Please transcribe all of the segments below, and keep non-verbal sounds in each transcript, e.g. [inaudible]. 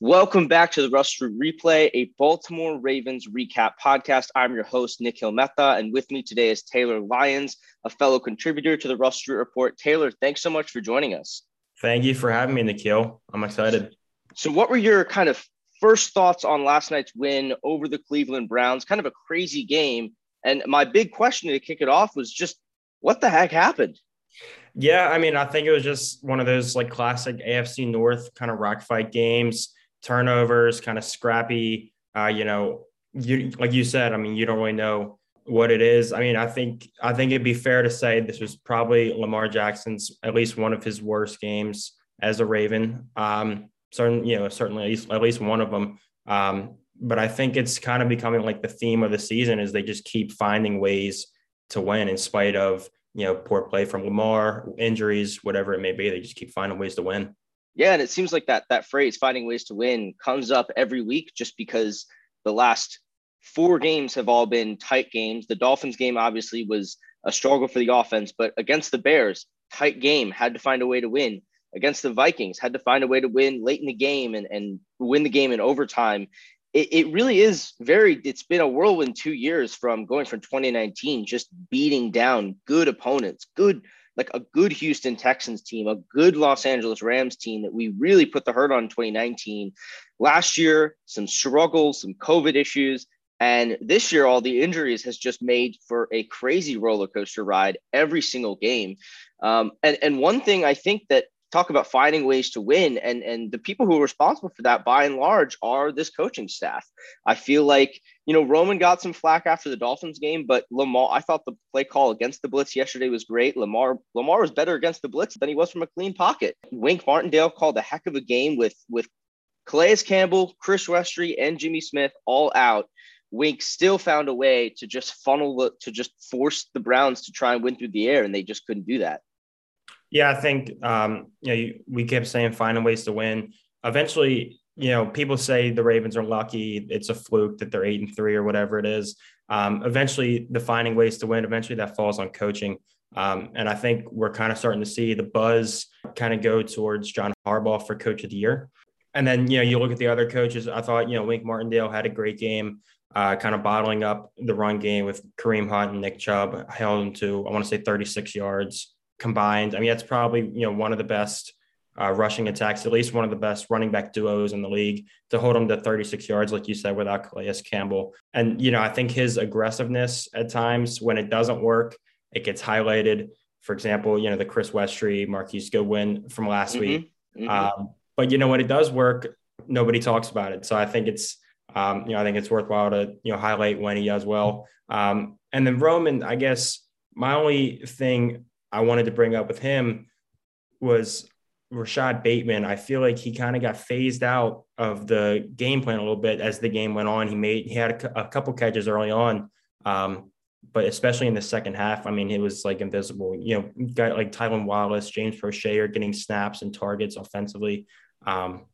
Welcome back to the Rush Street Replay, a Baltimore Ravens recap podcast. I'm your host, Nikhil Mehta, and with me today is Taylor Lyons, a fellow contributor to the Rush Street Report. Taylor, thanks so much for joining us. Thank you for having me, Nikhil. I'm excited. So, what were your kind of first thoughts on last night's win over the Cleveland Browns? Kind of a crazy game. And my big question to kick it off was just what the heck happened? Yeah, I mean, I think it was just one of those like classic AFC North kind of rock fight games turnovers, kind of scrappy. Uh, you know, you like you said, I mean, you don't really know what it is. I mean, I think I think it'd be fair to say this was probably Lamar Jackson's at least one of his worst games as a Raven. Um, certain, you know, certainly at least at least one of them. Um, but I think it's kind of becoming like the theme of the season is they just keep finding ways to win in spite of you know poor play from Lamar, injuries, whatever it may be. They just keep finding ways to win. Yeah, and it seems like that that phrase "finding ways to win" comes up every week, just because the last four games have all been tight games. The Dolphins game obviously was a struggle for the offense, but against the Bears, tight game, had to find a way to win. Against the Vikings, had to find a way to win late in the game and, and win the game in overtime. It, it really is very, it's been a whirlwind two years from going from 2019, just beating down good opponents, good like a good Houston Texans team, a good Los Angeles Rams team that we really put the hurt on in 2019. Last year, some struggles, some COVID issues. And this year, all the injuries has just made for a crazy roller coaster ride every single game. Um, and, and one thing I think that talk about finding ways to win and and the people who are responsible for that by and large are this coaching staff i feel like you know roman got some flack after the dolphins game but lamar i thought the play call against the blitz yesterday was great lamar lamar was better against the blitz than he was from a clean pocket wink martindale called a heck of a game with with calais campbell chris westry and jimmy smith all out Wink still found a way to just funnel the, to just force the Browns to try and win through the air, and they just couldn't do that. Yeah, I think um, you know we kept saying finding ways to win. Eventually, you know, people say the Ravens are lucky; it's a fluke that they're eight and three or whatever it is. Um, eventually, the finding ways to win. Eventually, that falls on coaching. Um, and I think we're kind of starting to see the buzz kind of go towards John Harbaugh for Coach of the Year. And then you know you look at the other coaches. I thought you know Wink Martindale had a great game, uh, kind of bottling up the run game with Kareem Hunt and Nick Chubb. Held him to I want to say 36 yards combined. I mean, that's probably you know one of the best uh, rushing attacks, at least one of the best running back duos in the league to hold him to 36 yards, like you said, without Calais Campbell. And you know, I think his aggressiveness at times when it doesn't work, it gets highlighted. For example, you know the Chris Westry, Marquise Goodwin from last mm-hmm. week. Mm-hmm. Um, but you know when it does work, nobody talks about it. So I think it's um, you know I think it's worthwhile to you know highlight when he does well. Um, and then Roman, I guess my only thing I wanted to bring up with him was Rashod Bateman. I feel like he kind of got phased out of the game plan a little bit as the game went on. He made he had a, a couple catches early on, um, but especially in the second half, I mean, he was like invisible. You know, got like Tylan Wallace, James Proche are getting snaps and targets offensively. Um,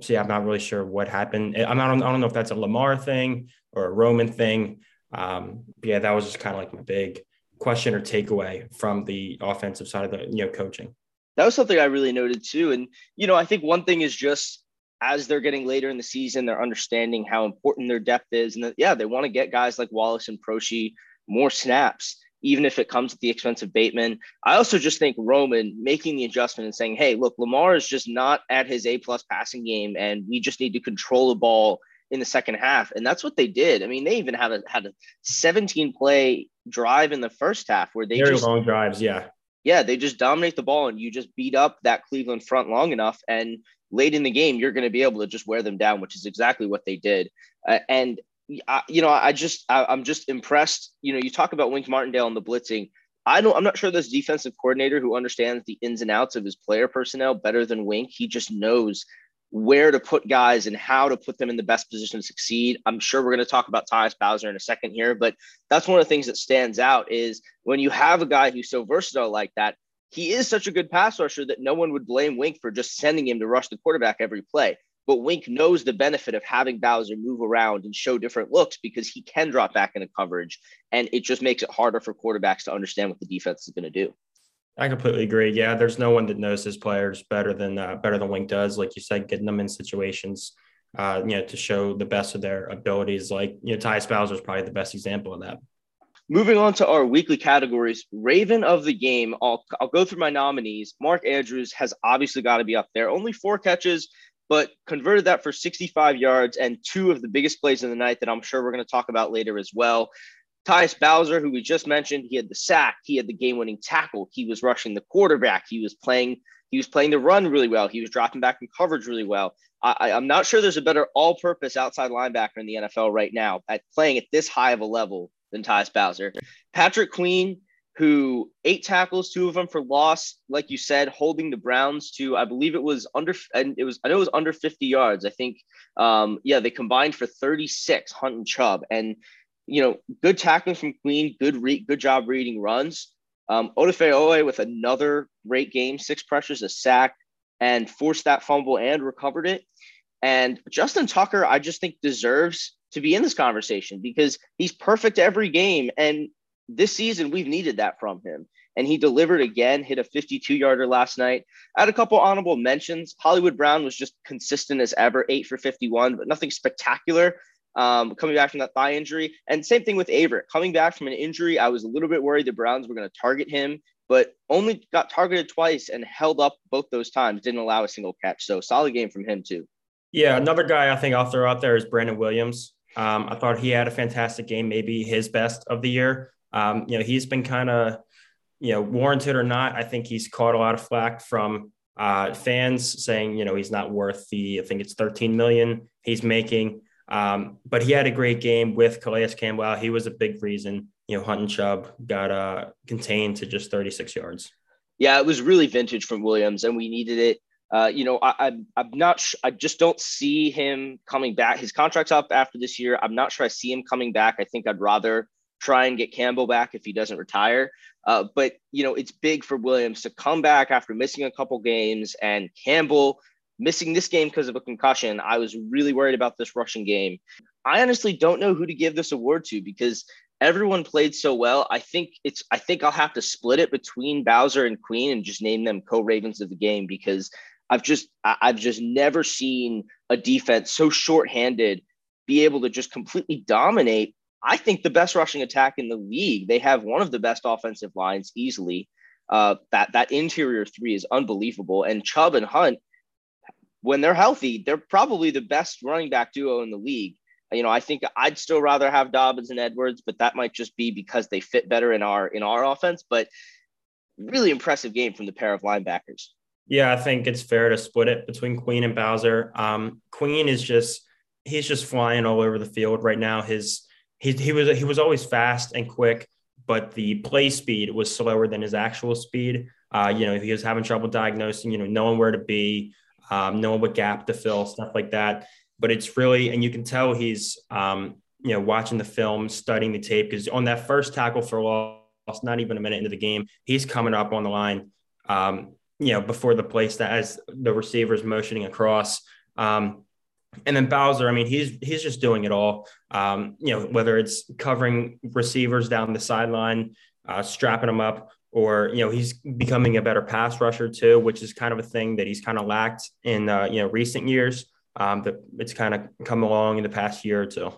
so yeah, I'm not really sure what happened. I'm not, I don't know if that's a Lamar thing or a Roman thing. Um, yeah, that was just kind of like my big question or takeaway from the offensive side of the you know coaching? That was something I really noted too. And you know, I think one thing is just as they're getting later in the season, they're understanding how important their depth is, and that, yeah, they want to get guys like Wallace and Proche more snaps, even if it comes at the expense of Bateman. I also just think Roman making the adjustment and saying, "Hey, look, Lamar is just not at his A plus passing game, and we just need to control the ball." in the second half, and that's what they did. I mean, they even had a had a 17 play drive in the first half where they very just, long drives. Yeah, yeah, they just dominate the ball, and you just beat up that Cleveland front long enough, and late in the game, you're going to be able to just wear them down, which is exactly what they did. Uh, and I, you know, I just I, I'm just impressed. You know, you talk about Wink Martindale and the blitzing. I don't. I'm not sure this defensive coordinator who understands the ins and outs of his player personnel better than Wink. He just knows where to put guys and how to put them in the best position to succeed. I'm sure we're going to talk about Tyus Bowser in a second here, but that's one of the things that stands out is when you have a guy who's so versatile like that, he is such a good pass rusher that no one would blame Wink for just sending him to rush the quarterback every play. But Wink knows the benefit of having Bowser move around and show different looks because he can drop back into coverage. And it just makes it harder for quarterbacks to understand what the defense is going to do. I completely agree. Yeah, there's no one that knows his players better than uh, better than Wink does. Like you said, getting them in situations, uh, you know, to show the best of their abilities. Like you know, Ty Bowser is probably the best example of that. Moving on to our weekly categories, Raven of the game. I'll I'll go through my nominees. Mark Andrews has obviously got to be up there. Only four catches, but converted that for 65 yards and two of the biggest plays of the night that I'm sure we're going to talk about later as well. Tyus Bowser, who we just mentioned, he had the sack, he had the game-winning tackle, he was rushing the quarterback, he was playing, he was playing the run really well, he was dropping back in coverage really well. I, am not sure there's a better all-purpose outside linebacker in the NFL right now at playing at this high of a level than Tyus Bowser. Patrick Queen, who eight tackles, two of them for loss, like you said, holding the Browns to I believe it was under and it was I know it was under 50 yards. I think um yeah, they combined for 36, Hunt and Chubb. And you know, good tackling from Queen, good re- good job reading runs. Um, with another great game, six pressures, a sack, and forced that fumble and recovered it. And Justin Tucker, I just think deserves to be in this conversation because he's perfect every game. And this season, we've needed that from him. And he delivered again, hit a 52 yarder last night. I had a couple honorable mentions. Hollywood Brown was just consistent as ever, eight for 51, but nothing spectacular um, coming back from that thigh injury. And same thing with Averett. Coming back from an injury, I was a little bit worried the Browns were going to target him, but only got targeted twice and held up both those times, didn't allow a single catch. So solid game from him, too. Yeah, another guy I think I'll throw out there is Brandon Williams. Um, I thought he had a fantastic game, maybe his best of the year. Um, you know, he's been kind of, you know, warranted or not. I think he's caught a lot of flack from uh, fans saying, you know, he's not worth the, I think it's 13 million he's making. Um, but he had a great game with Calais Campbell. He was a big reason, you know, Hunt and Chubb got uh, contained to just 36 yards. Yeah, it was really vintage from Williams, and we needed it. Uh, you know, I, I'm I'm not. Sh- I just don't see him coming back. His contract's up after this year. I'm not sure I see him coming back. I think I'd rather try and get Campbell back if he doesn't retire. Uh, but you know, it's big for Williams to come back after missing a couple games, and Campbell missing this game because of a concussion, I was really worried about this Russian game. I honestly don't know who to give this award to because everyone played so well. I think it's I think I'll have to split it between Bowser and Queen and just name them co-ravens of the game because I've just I've just never seen a defense so short-handed be able to just completely dominate. I think the best rushing attack in the league. They have one of the best offensive lines easily. Uh, that that interior three is unbelievable, and Chubb and Hunt when they're healthy, they're probably the best running back duo in the league. You know, I think I'd still rather have Dobbins and Edwards, but that might just be because they fit better in our in our offense. But really impressive game from the pair of linebackers. Yeah, I think it's fair to split it between Queen and Bowser. Um, Queen is just he's just flying all over the field right now. His he, he was he was always fast and quick, but the play speed was slower than his actual speed. Uh, you know, he was having trouble diagnosing, you know, knowing where to be, um, knowing what gap to fill, stuff like that. But it's really, and you can tell he's, um, you know, watching the film, studying the tape, because on that first tackle for loss, not even a minute into the game, he's coming up on the line, um, you know, before the place that as the receivers motioning across. Um, and then Bowser, I mean, he's he's just doing it all. Um, you know, whether it's covering receivers down the sideline, uh, strapping them up, or you know he's becoming a better pass rusher too, which is kind of a thing that he's kind of lacked in uh, you know recent years. Um, but it's kind of come along in the past year or two.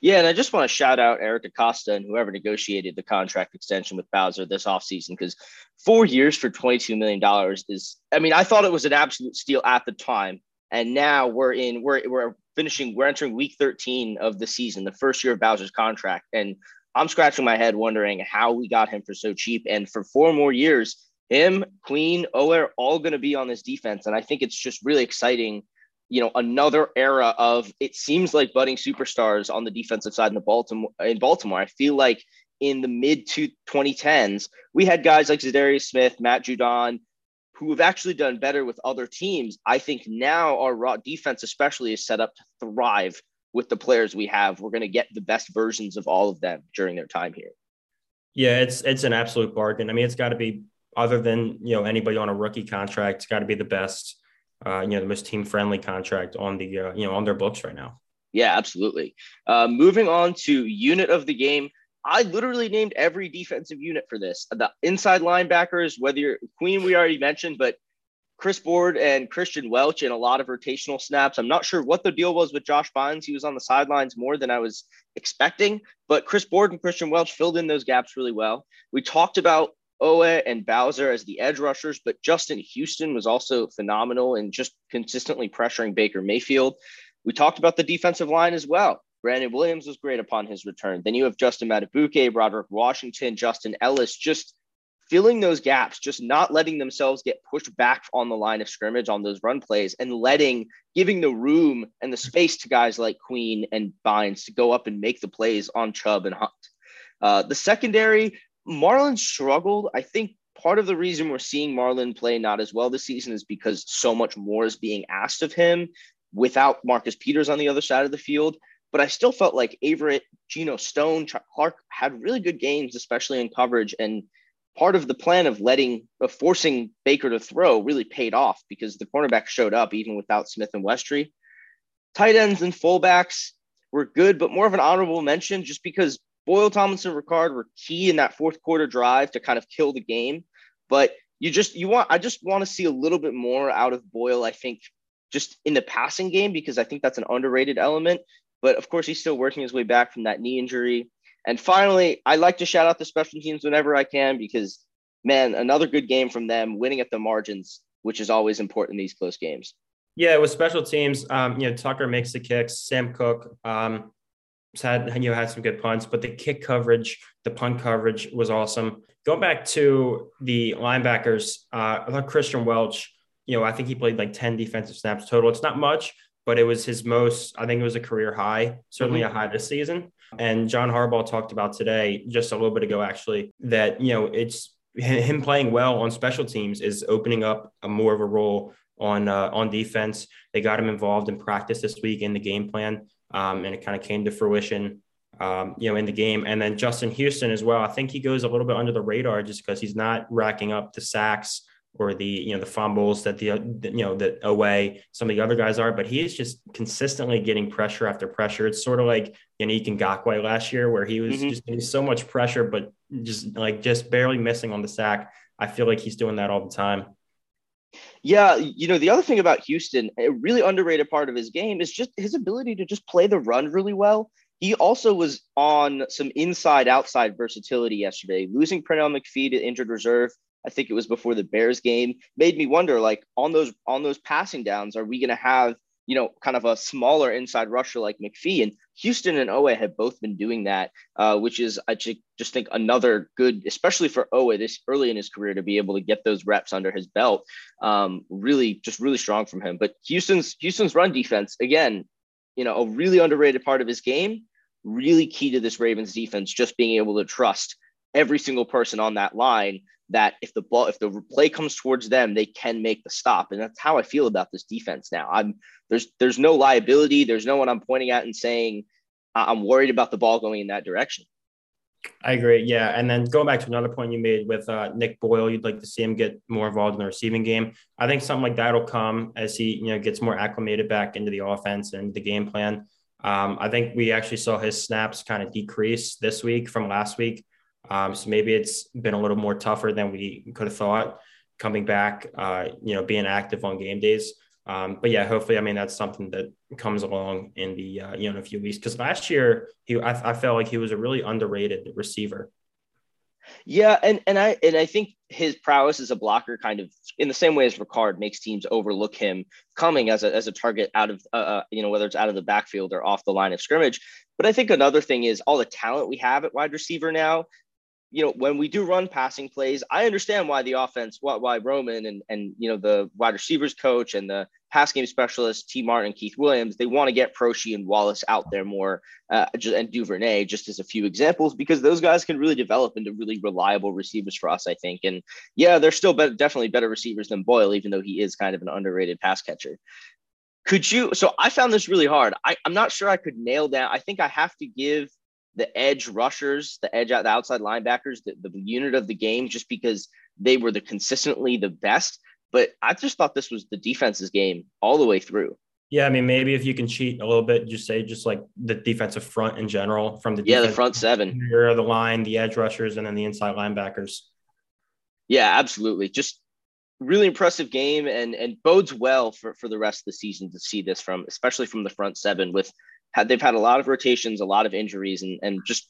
Yeah, and I just want to shout out Eric DeCosta and whoever negotiated the contract extension with Bowser this offseason because four years for $22 million is, I mean, I thought it was an absolute steal at the time. And now we're in, we're, we're finishing, we're entering week 13 of the season, the first year of Bowser's contract. And I'm scratching my head wondering how we got him for so cheap. And for four more years, him, Queen, Oweh, all going to be on this defense. And I think it's just really exciting. You know, another era of it seems like budding superstars on the defensive side in the Baltimore in Baltimore. I feel like in the mid to 2010s, we had guys like Za'Darius Smith, Matt Judon, who have actually done better with other teams. I think now our raw defense, especially, is set up to thrive with the players we have, we're going to get the best versions of all of them during their time here. Yeah, it's it's an absolute bargain. I mean, it's got to be other than you know anybody on a rookie contract. It's got to be the best, uh, you know, the most team friendly contract on the uh, you know on their books right now. Yeah, absolutely. Uh, moving on to unit of the game, I literally named every defensive unit for this. The inside linebackers, whether you're Queen, we already mentioned, but Chris Board and Christian Welch in a lot of rotational snaps. I'm not sure what the deal was with Josh Bynes. He was on the sidelines more than I was expecting, but Chris Board and Christian Welch filled in those gaps really well. We talked about Oweh and Bowser as the edge rushers, but Justin Houston was also phenomenal and just consistently pressuring Baker Mayfield. We talked about the defensive line as well. Brandon Williams was great upon his return. Then you have Justin Madubuike, Broderick Washington, Justin Ellis, just filling those gaps, just not letting themselves get pushed back on the line of scrimmage on those run plays and letting, giving the room and the space to guys like Queen and Bynes to go up and make the plays on Chubb and Hunt. Uh, the secondary, Marlon struggled. I think part of the reason we're seeing Marlon play not as well this season is because so much more is being asked of him without Marcus Peters on the other side of the field. But I still felt like Averett, Geno Stone, Chuck Clark had really good games, especially in coverage. And part of the plan of letting of forcing Baker to throw really paid off because the cornerback showed up even without Smith and Westry. Tight ends and fullbacks were good, but more of an honorable mention just because Boyle, Tomlinson, Ricard were key in that fourth quarter drive to kind of kill the game. But you just you want I just want to see a little bit more out of Boyle. I think just in the passing game because I think that's an underrated element. But of course, he's still working his way back from that knee injury. And finally, I like to shout out the special teams whenever I can because, man, another good game from them, winning at the margins, which is always important in these close games. Yeah, with special teams, um, you know, Tucker makes the kicks. Sam Koch um, had you know had some good punts, but the kick coverage, the punt coverage was awesome. Going back to the linebackers, uh, I thought Christian Welch, you know, I think he played like ten defensive snaps total. It's not much, but it was his most. I think it was a career high, certainly mm-hmm. a high this season. And John Harbaugh talked about today, just a little bit ago, actually, that, you know, it's him playing well on special teams is opening up a more of a role on uh, on defense. They got him involved in practice this week in the game plan, um, and it kind of came to fruition, um, you know, in the game. And then Justin Houston as well. I think he goes a little bit under the radar just because he's not racking up the sacks or the you know the fumbles that the you know that away some of the other guys are, but he is just consistently getting pressure after pressure. It's sort of like Yannick Ngakoue last year, where he was mm-hmm. just getting so much pressure, but just like just barely missing on the sack. I feel like he's doing that all the time. Yeah, you know, the other thing about Houston, a really underrated part of his game is just his ability to just play the run really well. He also was on some inside outside versatility yesterday, losing Pernell McPhee to injured reserve I think it was before the Bears game, made me wonder like on those on those passing downs, are we going to have you know kind of a smaller inside rusher like McPhee and Houston and Oweh have both been doing that, uh, which is I just think another good, especially for Oweh this early in his career to be able to get those reps under his belt. Um, really, just really strong from him. But Houston's Houston's run defense again, you know, a really underrated part of his game. Really key to this Ravens defense, just being able to trust every single person on that line that if the ball if the play comes towards them they can make the stop. And that's how i feel about this defense now. I'm there's there's no liability. There's no one i'm pointing at and saying i'm worried about the ball going in that direction. I agree. Yeah. And then going back to another point you made with uh, nick boyle you'd like to see him get more involved in the receiving game. I think something like that will come as he you know gets more acclimated back into the offense and the game plan. Um, i think we actually saw his snaps kind of decrease this week from last week um, so maybe it's been a little more tougher than we could have thought coming back, uh, you know, being active on game days. Um, but yeah, hopefully, I mean, that's something that comes along in the, uh, you know, in a few weeks. Cause last year he, I, I felt like he was a really underrated receiver. Yeah, and and I and I think his prowess as a blocker, kind of in the same way as Ricard, makes teams overlook him coming as a as a target out of uh, uh, you know whether it's out of the backfield or off the line of scrimmage. But I think another thing is all the talent we have at wide receiver now you know, when we do run passing plays, I understand why the offense, why, why Roman and and you know the wide receivers coach and the pass game specialist Tee Martin and Keith Williams, they want to get Proche and Wallace out there more, uh, and Duvernay just as a few examples because those guys can really develop into really reliable receivers for us, I think. And yeah, they're still definitely better receivers than Boyle, even though he is kind of an underrated pass catcher. Could you? So I found this really hard. I, I'm not sure I could nail down. I think I have to give the edge rushers, the edge out the outside linebackers, the, the unit of the game, just because they were the consistently the best. But I just thought this was the defense's game all the way through. Yeah, I mean, maybe if you can cheat a little bit, just say just like the defensive front in general from the yeah the front seven, the line, the edge rushers, and then the inside linebackers. Yeah, absolutely. Just really impressive game and and bodes well for for the rest of the season to see this from especially from the front seven with had they've had a lot of rotations, a lot of injuries, and and just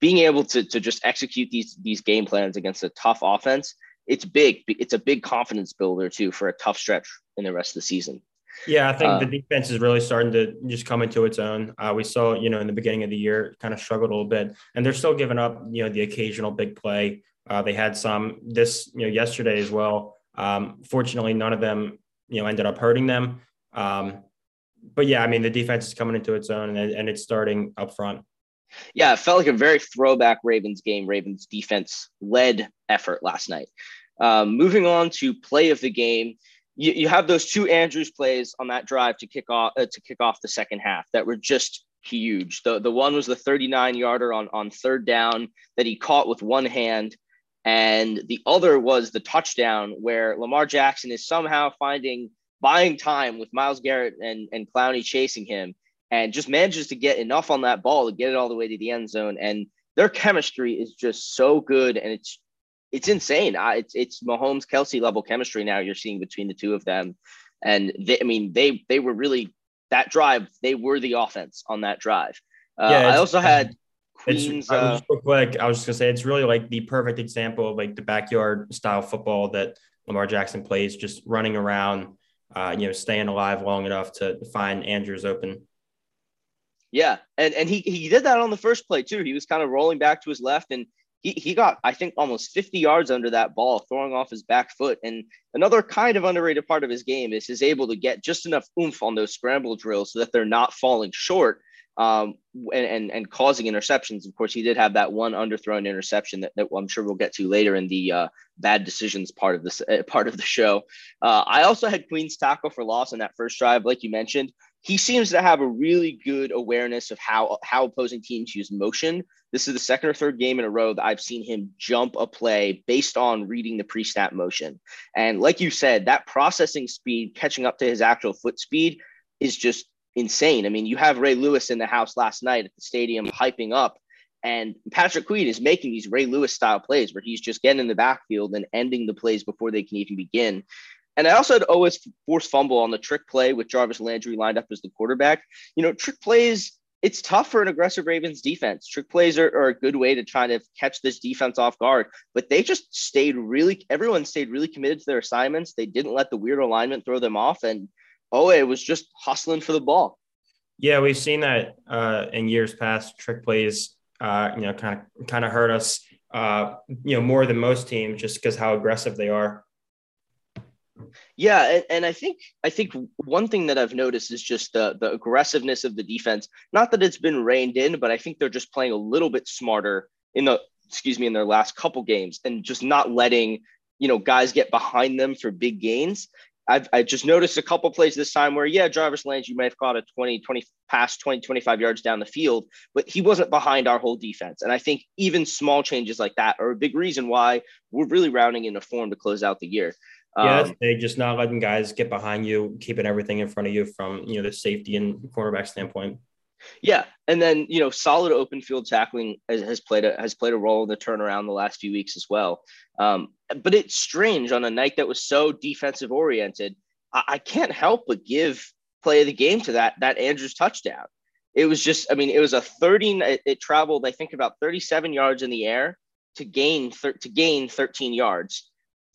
being able to to just execute these these game plans against a tough offense. It's big. It's a big confidence builder too for a tough stretch in the rest of the season. Yeah, I think uh, the defense is really starting to just come into its own. Uh, we saw, you know, in the beginning of the year, kind of struggled a little bit, and they're still giving up, you know, the occasional big play. Uh, they had some this, you know, yesterday as well. Um, fortunately, none of them, you know, ended up hurting them. Um, but yeah, I mean, the defense is coming into its own, and, and it's starting up front. Yeah, it felt like a very throwback Ravens game. Ravens defense led effort last night. Um, moving on to play of the game you, you have those two Andrews plays on that drive to kick off uh, to kick off the second half that were just huge. The the one was the 39 yarder on on third down that he caught with one hand, and the other was the touchdown where Lamar Jackson is somehow finding buying time with Myles Garrett and and Clowney chasing him, and just manages to get enough on that ball to get it all the way to the end zone. And their chemistry is just so good, and it's it's insane. I, it's it's Mahomes Kelsey level chemistry now you're seeing between the two of them, and they, I mean they they were really that drive. They were the offense on that drive. Uh, yeah, I also had Queens. I was, uh, like I was just gonna say, it's really like the perfect example of like the backyard style football that Lamar Jackson plays, just running around, uh, you know, staying alive long enough to find Andrews open. Yeah, and and he he did that on the first play too. He was kind of rolling back to his left, and he, he got, I think, almost 50 yards under that ball, throwing off his back foot. And another kind of underrated part of his game is he's able to get just enough oomph on those scramble drills so that they're not falling short um, and, and, and causing interceptions. Of course, he did have that one underthrown interception that, that I'm sure we'll get to later in the uh, bad decisions part of this uh, part of the show. Uh, I also had Queen's tackle for loss in that first drive, like you mentioned. He seems to have a really good awareness of how how opposing teams use motion. This is the second or third game in a row that I've seen him jump a play based on reading the pre-snap motion. And like you said, that processing speed catching up to his actual foot speed is just insane. I mean, you have Ray Lewis in the house last night at the stadium hyping up, and Patrick Queen is making these Ray Lewis style plays where he's just getting in the backfield and ending the plays before they can even begin. And I also had Oweh's forced fumble on the trick play with Jarvis Landry lined up as the quarterback. You know, trick plays, it's tough for an aggressive Ravens defense. Trick plays are, are, a good way to try to catch this defense off guard, but they just stayed really, everyone stayed really committed to their assignments. They didn't let the weird alignment throw them off. And Oweh was just hustling for the ball. Yeah, we've seen that uh, in years past. Trick plays, uh, you know, kind of kind of hurt us, uh, you know, more than most teams, just because how aggressive they are. Yeah, and, and I think I think one thing that I've noticed is just the the aggressiveness of the defense. Not that it's been reined in, but I think they're just playing a little bit smarter in the excuse me in their last couple games and just not letting you know guys get behind them for big gains I've I just noticed a couple plays this time where, yeah, Jarvis Landry you might have caught a 20, 20 past 20, 25 yards down the field, but he wasn't behind our whole defense. And I think even small changes like that are a big reason why we're really rounding into form to close out the year. Yeah, um, they just not letting guys get behind you, keeping everything in front of you from you know the safety and cornerback standpoint. Yeah, and then you know, solid open field tackling has, has, played a has played a role in the turnaround the last few weeks as well. Um, but it's strange on a night that was so defensive oriented. I, I, can't help but give play of the game to that that Andrews touchdown. It was just, I mean, it was a 30. It, it traveled, I think, about 37 yards in the air to gain thir- to gain 13 yards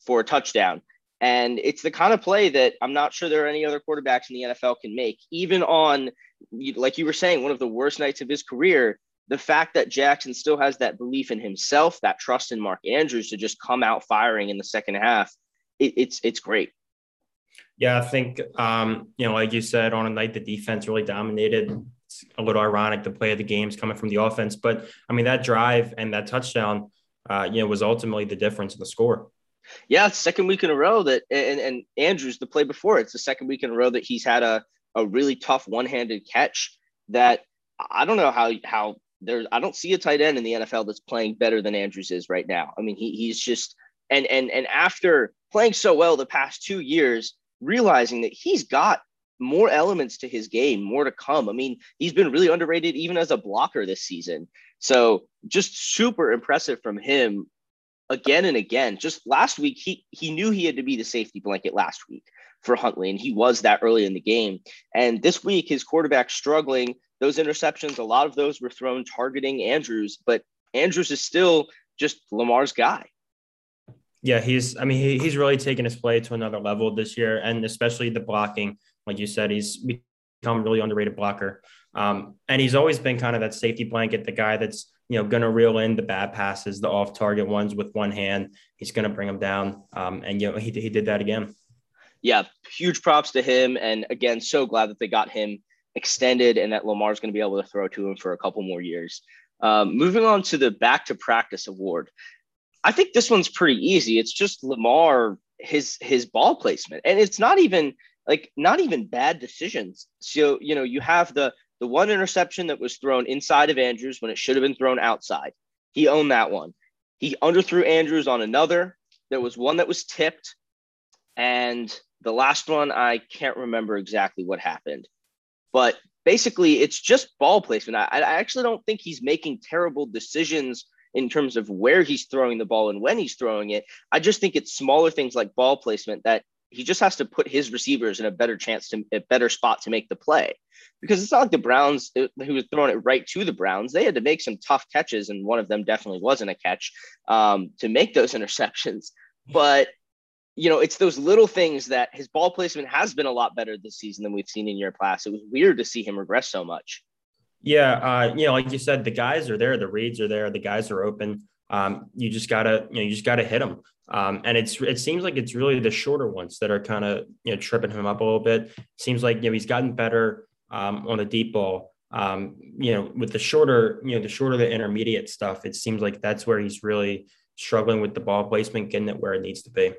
for a touchdown. And it's the kind of play that I'm not sure there are any other quarterbacks in the NFL can make, even on like you were saying, one of the worst nights of his career, the fact that Jackson still has that belief in himself, that trust in Mark Andrews to just come out firing in the second half, it, it's it's great. Yeah, I think um, you know, like you said, on a night the defense really dominated. It's a little ironic the play of the games coming from the offense, but I mean that drive and that touchdown, uh, you know, was ultimately the difference in the score. Yeah, second week in a row that and, and Andrews the play before it's the second week in a row that he's had a a really tough one-handed catch that I don't know how how there's I don't see a tight end in the NFL that's playing better than Andrews is right now. I mean, he, he's just and and and after playing so well the past two years, realizing that he's got more elements to his game, more to come. I mean, he's been really underrated even as a blocker this season. So just super impressive from him again and again. Just last week, he he knew he had to be the safety blanket last week for Huntley, and he was that early in the game. And this week, his quarterback struggling. Those interceptions, a lot of those were thrown targeting Andrews, but Andrews is still just Lamar's guy. Yeah, he's. I mean, he, he's really taken his play to another level this year, and especially the blocking. Like you said, he's become really underrated blocker. Um, and he's always been kind of that safety blanket, the guy that's you know going to reel in the bad passes, the off-target ones with one hand. He's going to bring them down, um, and you know he he did that again. Yeah, huge props to him, and again, so glad that they got him extended, and that Lamar's going to be able to throw to him for a couple more years. Um, moving on to the back to practice award, I think this one's pretty easy. It's just Lamar his his ball placement, and it's not even like not even bad decisions. So you know you have the the one interception that was thrown inside of Andrews when it should have been thrown outside. He owned that one. He underthrew Andrews on another. There was one that was tipped. And the last one, I can't remember exactly what happened. But basically, it's just ball placement. I, I actually don't think he's making terrible decisions in terms of where he's throwing the ball and when he's throwing it. I just think it's smaller things like ball placement that he just has to put his receivers in a better chance to a better spot to make the play because it's not like the Browns who was throwing it right to the Browns. They had to make some tough catches, and one of them definitely wasn't a catch um, to make those [laughs] interceptions. But you know, it's those little things that his ball placement has been a lot better this season than we've seen in year past. It was weird to see him regress so much. Yeah, uh, you know, like you said, the guys are there, the reads are there, the guys are open. Um, you just gotta, you know, you just gotta hit them. Um, and it's it seems like it's really the shorter ones that are kind of you know tripping him up a little bit. Seems like you know he's gotten better um, on the deep ball. Um, you know, with the shorter, you know, the shorter the intermediate stuff, it seems like that's where he's really struggling with the ball placement, getting it where it needs to be.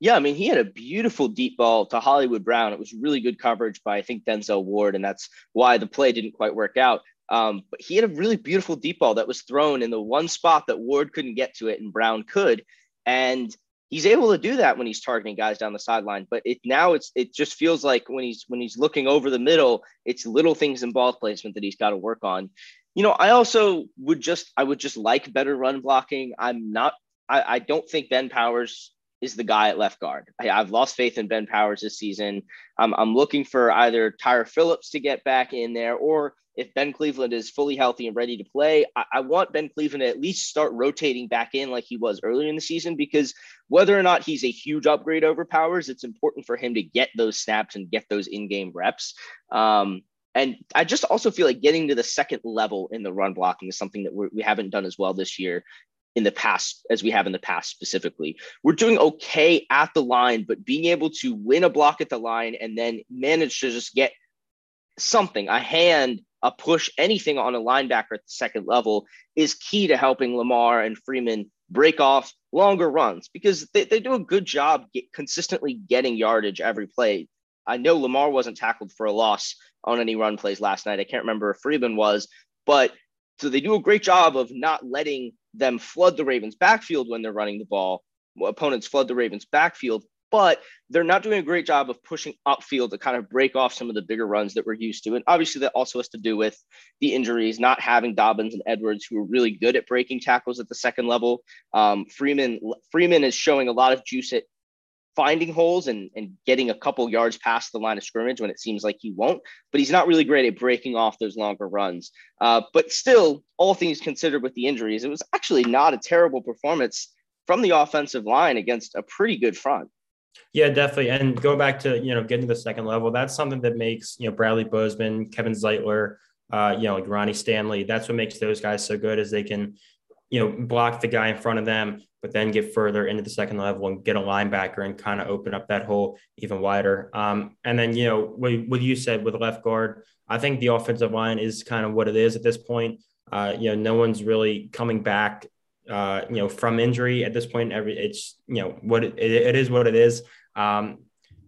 Yeah, I mean, he had a beautiful deep ball to Hollywood Brown. It was really good coverage by I think Denzel Ward, and that's why the play didn't quite work out. Um, but he had a really beautiful deep ball that was thrown in the one spot that Ward couldn't get to it and Brown could. And he's able to do that when he's targeting guys down the sideline. But it now it's it just feels like when he's when he's looking over the middle, it's little things in ball placement that he's got to work on. You know, I also would just I would just like better run blocking. I'm not I, I don't think Ben Powers is the guy at left guard. I, have lost faith in Ben Powers this season. I'm, I'm looking for either Tyre Phillips to get back in there or if Ben Cleveland is fully healthy and ready to play, I, I, want Ben Cleveland to at least start rotating back in like he was earlier in the season because whether or not he's a huge upgrade over Powers, it's important for him to get those snaps and get those in-game reps. Um, and I just also feel like getting to the second level in the run blocking is something that we're, we have not done as well this year in the past as we have in the past specifically. We're doing okay at the line, but being able to win a block at the line and then manage to just get something, a hand, a push, anything on a linebacker at the second level is key to helping Lamar and Freeman break off longer runs because they, they do a good job get, consistently getting yardage every play. I know Lamar wasn't tackled for a loss on any run plays last night. I can't remember if Freeman was, but so they do a great job of not letting them flood the Ravens backfield when they're running the ball. Opponents flood the Ravens backfield but they're not doing a great job of pushing upfield to kind of break off some of the bigger runs that we're used to. And obviously, that also has to do with the injuries, not having Dobbins and Edwards, who are really good at breaking tackles at the second level. Um, Freeman Freeman is showing a lot of juice at finding holes and, and getting a couple yards past the line of scrimmage when it seems like he won't, but he's not really great at breaking off those longer runs. Uh, but still, all things considered with the injuries, it was actually not a terrible performance from the offensive line against a pretty good front. Yeah, definitely. And go back to, you know, getting to the second level, that's something that makes, you know, Bradley Bozeman, Kevin Zeitler, uh, you know, like Ronnie Stanley, that's what makes those guys so good is they can, you know, block the guy in front of them, but then get further into the second level and get a linebacker and kind of open up that hole even wider. Um, and then, you know, what, you said with left guard, I think the offensive line is kind of what it is at this point. Uh, you know, no one's really coming back uh, you know, from injury at this point. Every it's you know what it, it is what it is. Um,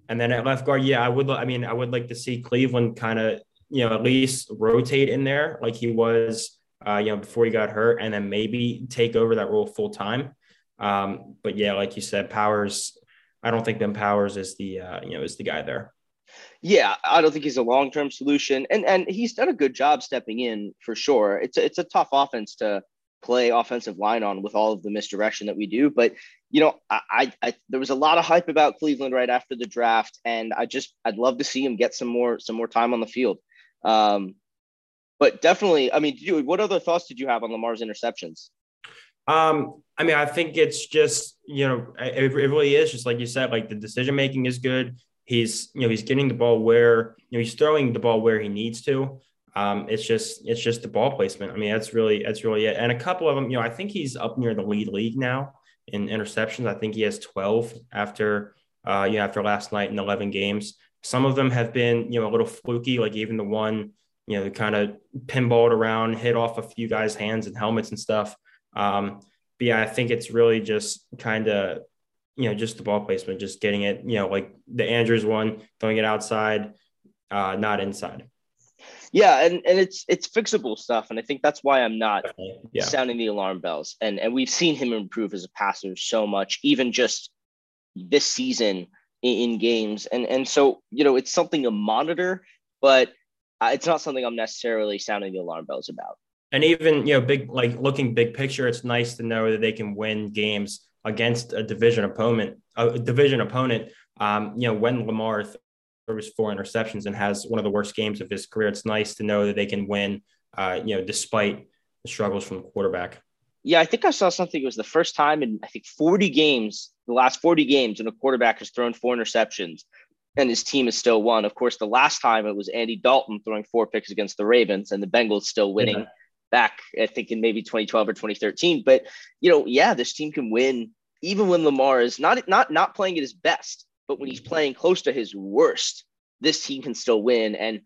and then at left guard, yeah, I would. I mean, I would like to see Cleveland kind of you know at least rotate in there like he was uh, you know before he got hurt, and then maybe take over that role full time. Um, but yeah, like you said, Powers. I don't think Ben Powers is the uh, you know is the guy there. Yeah, I don't think he's a long term solution, and and he's done a good job stepping in for sure. It's a, it's a tough offense to play offensive line on with all of the misdirection that we do, but you know, I, I, there was a lot of hype about Cleveland right after the draft, and I just I'd love to see him get some more some more time on the field. Um, but definitely, I mean, what other thoughts did you have on Lamar's interceptions? Um, I mean, I think it's just you know, it, it really is just like you said, like the decision making is good. He's you know he's getting the ball where you know he's throwing the ball where he needs to. Um, it's just it's just the ball placement. I mean, that's really that's really it. And a couple of them, you know, I think he's up near the lead league now in interceptions. I think he has 12 after uh, you know after last night in 11 games. Some of them have been you know a little fluky, like even the one you know kind of pinballed around, hit off a few guys' hands and helmets and stuff. Um, but yeah, I think it's really just kind of you know, just the ball placement, just getting it, you know, like the Andrews one, throwing it outside, uh, not inside. Yeah, and, and it's it's fixable stuff, and I think that's why I'm not yeah. sounding the alarm bells. And and we've seen him improve as a passer so much, even just this season in, in games. And and so you know, it's something to monitor, but it's not something I'm necessarily sounding the alarm bells about. And even you know, big like looking big picture, it's nice to know that they can win games against a division opponent, a division opponent. Um, you know, when Lamar throws four interceptions and has one of the worst games of his career, it's nice to know that they can win. Uh, you know, despite the struggles from the quarterback. Yeah, I think I saw something. It was the first time in I think 40 games, the last 40 games, and a quarterback has thrown four interceptions, and his team has still won. Of course, the last time it was Andy Dalton throwing four picks against the Ravens, and the Bengals still winning. Yeah back, I think in maybe 2012 or 2013. But you know, yeah, this team can win even when Lamar is not not not playing at his best, but when he's mm-hmm. playing close to his worst, this team can still win. And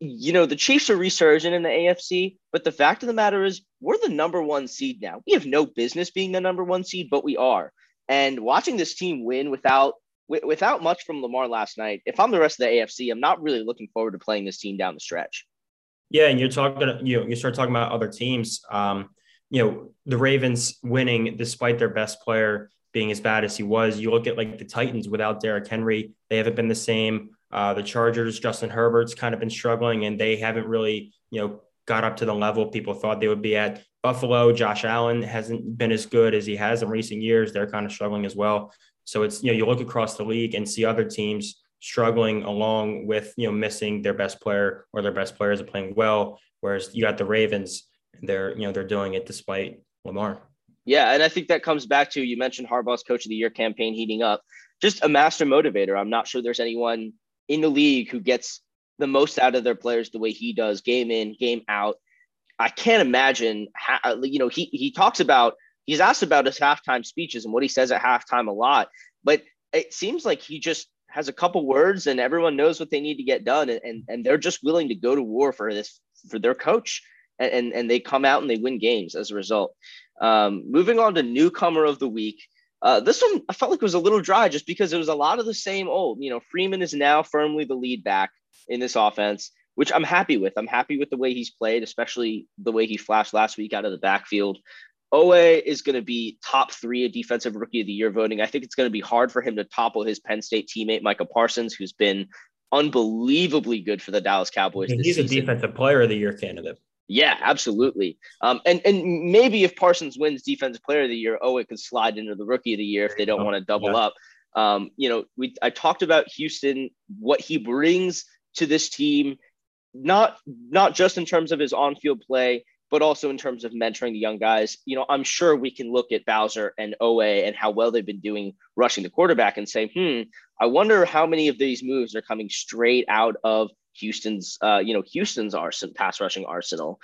you know, the Chiefs are resurgent in the AFC, but the fact of the matter is, we're the number one seed now. We have no business being the number one seed, but we are. And watching this team win without without much from Lamar last night, if I'm the rest of the AFC, I'm not really looking forward to playing this team down the stretch. Yeah, and you're talking, you know, you start talking about other teams. Um, you know, the Ravens winning despite their best player being as bad as he was. You look at like the Titans without Derrick Henry, they haven't been the same. Uh, the Chargers, Justin Herbert's kind of been struggling, and they haven't really, you know, got up to the level people thought they would be at. Buffalo, Josh Allen hasn't been as good as he has in recent years. They're kind of struggling as well. So it's you know you look across the league and see other teams struggling along with you know missing their best player or their best players are playing well whereas you got the ravens they're you know they're doing it despite lamar. Yeah and i think that comes back to you mentioned harbaugh's coach of the year campaign heating up. Just a master motivator. I'm not sure there's anyone in the league who gets the most out of their players the way he does game in game out. I can't imagine how uh, you know he he talks about he's asked about his halftime speeches and what he says at halftime a lot but it seems like he just has a couple words and everyone knows what they need to get done and, and, they're just willing to go to war for this for their coach and, and, and they come out and they win games as a result. Um, moving on to newcomer of the week uh, this one i felt like was a little dry just because it was a lot of the same old you know freeman is now firmly the lead back in this offense which i'm happy with. I'm happy with the way he's played especially the way he flashed last week out of the backfield Oweh is going to be top three of defensive rookie of the year voting. I think it's going to be hard for him to topple his Penn State teammate Micah Parsons, who's been unbelievably good for the Dallas Cowboys. he's a defensive player of the year candidate. Yeah, absolutely. Um, and and maybe if Parsons wins defensive player of the year, Oweh could slide into the rookie of the year if they don't want to double yeah. up. Um, you know, we I talked about Houston, what he brings to this team, not not just in terms of his on-field play, but also in terms of mentoring the young guys. You know, I'm sure we can look at Bowser and Oweh and how well they've been doing rushing the quarterback and say, hmm, I wonder how many of these moves are coming straight out of Houston's, uh, you know, Houston's pass rushing arsenal.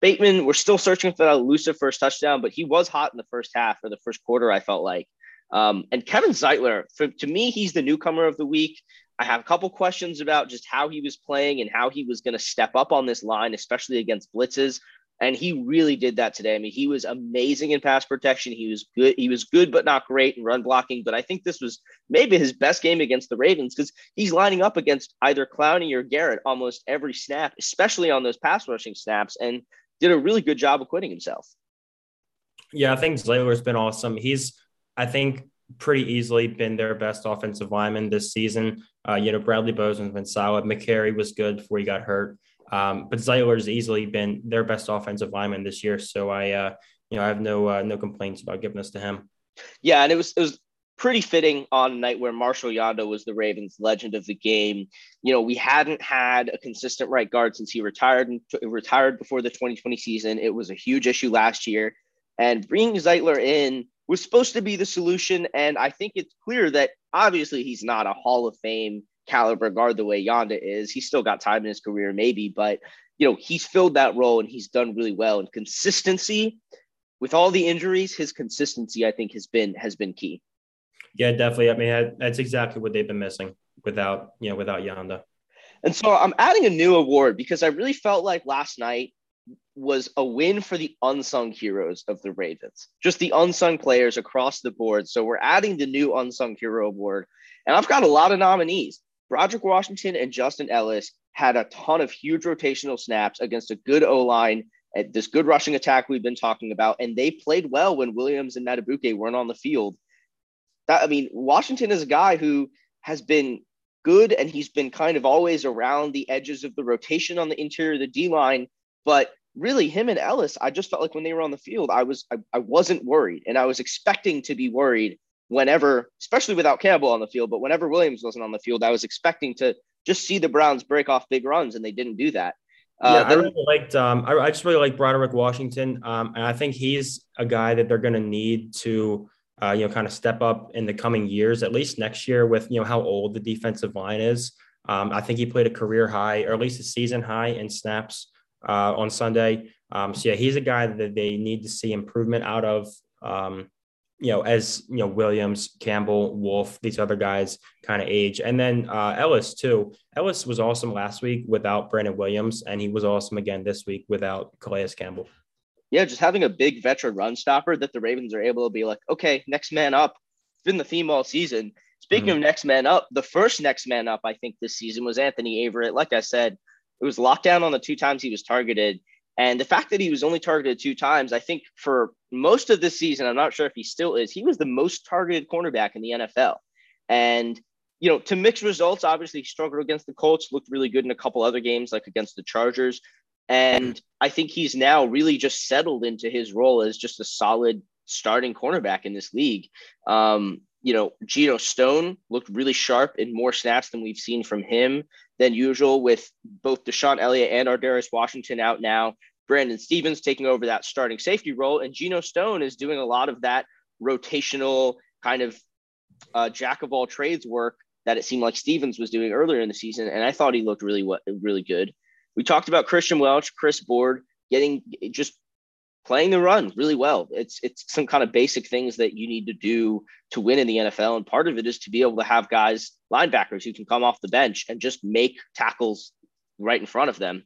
Bateman, we're still searching for that elusive first touchdown, but he was hot in the first half or the first quarter, I felt like. Um, and Kevin Zeitler, for, to me, he's the newcomer of the week. I have a couple questions about just how he was playing and how he was going to step up on this line, especially against blitzes. And he really did that today. I mean, he was amazing in pass protection. He was good. He was good, but not great in run blocking. But I think this was maybe his best game against the Ravens because he's lining up against either Clowney or Garrett almost every snap, especially on those pass rushing snaps, and did a really good job acquitting himself. Yeah, I think Zeitler's been awesome. He's, I think, pretty easily been their best offensive lineman this season. Uh, you know, Bradley Bozeman's been solid. Mekari was good before he got hurt. Um, but Zeitler's easily been their best offensive lineman this year. So I, uh, you know, I have no uh, no complaints about giving this to him. Yeah, and it was it was pretty fitting on a night where Marshall Yanda was the Ravens' legend of the game. You know, we hadn't had a consistent right guard since he retired retired before the 2020 season. It was a huge issue last year, and bringing Zeitler in was supposed to be the solution. And I think it's clear that obviously he's not a Hall of Fame caliber guard the way Yanda is. He's still got time in his career, maybe, but you know, he's filled that role and he's done really well. And consistency with all the injuries, his consistency, I think, has been has been key. Yeah, definitely. I mean, that's exactly what they've been missing without, you know, without Yanda. And so I'm adding a new award because I really felt like last night was a win for the unsung heroes of the Ravens, just the unsung players across the board. So we're adding the new unsung hero award. And I've got a lot of nominees. Broderick Washington and Justin Ellis had a ton of huge rotational snaps against a good O line, at uh, this good rushing attack we've been talking about, and they played well when Williams and Madubuike weren't on the field. That I mean, Washington is a guy who has been good and he's been kind of always around the edges of the rotation on the interior of the D line. But really, him and Ellis, I just felt like when they were on the field, I was I, I wasn't worried, and I was expecting to be worried whenever, especially without Campbell on the field, but whenever Williams wasn't on the field, I was expecting to just see the Browns break off big runs, and they didn't do that. Uh, yeah, I really liked. Um, I, I, just really like Broderick Washington, um, and I think he's a guy that they're going to need to uh, you know, kind of step up in the coming years, at least next year with, you know, how old the defensive line is. Um, I think he played a career high, or at least a season high in snaps uh, on Sunday. Um, so yeah, he's a guy that they need to see improvement out of. Um, you know, as you know, Williams, Campbell, Wolfe, these other guys kind of age, and then uh, Ellis too. Ellis was awesome last week without Brandon Williams, and he was awesome again this week without Calais Campbell yeah, just having a big veteran run stopper that the Ravens are able to be like, okay, next man up. It's been the theme all season. Speaking mm-hmm. of next man up, the first next man up, I think, this season was Anthony Averett. Like I said, it was lockdown on the two times he was targeted. And the fact that he was only targeted two times, I think for most of the season, I'm not sure if he still is, he was the most targeted cornerback in the NFL. And, you know, to mix results, obviously he struggled against the Colts, looked really good in a couple other games, like against the Chargers. And I think he's now really just settled into his role as just a solid starting cornerback in this league. Um, you know, Geno Stone looked really sharp in more snaps than we've seen from him than usual, with both DeShon Elliott and Ar'Darius Washington out now. Brandon Stephens taking over that starting safety role, and Geno Stone is doing a lot of that rotational kind of uh, jack of all trades work that it seemed like Stephens was doing earlier in the season. And I thought he looked really, really good. We talked about Kristian Welch, Chris Board getting just playing the run really well. It's it's some kind of basic things that you need to do to win in the NFL, and part of it is to be able to have guys linebackers who can come off the bench and just make tackles right in front of them.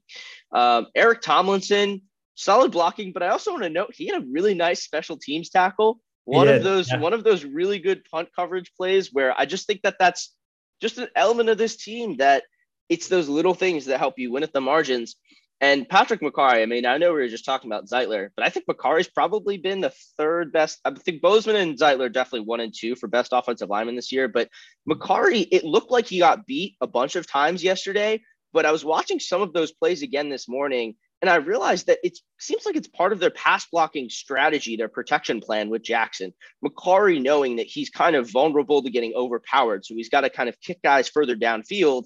Um, Eric Tomlinson, solid blocking, but I also want to note he had a really nice special teams tackle. One of those yeah. one of those really good punt coverage plays where I just think that that's just an element of this team that it's those little things that help you win at the margins. And Patrick Mekari, I mean, I know we were just talking about Zeitler, but I think Mekari's probably been the third best. I think Bozeman and Zeitler definitely one and two for best offensive lineman this year. But Mekari, it looked like he got beat a bunch of times yesterday. But I was watching some of those plays again this morning, and I realized that it seems like it's part of their pass blocking strategy, their protection plan with Jackson. Mekari knowing that he's kind of vulnerable to getting overpowered. So he's got to kind of kick guys further downfield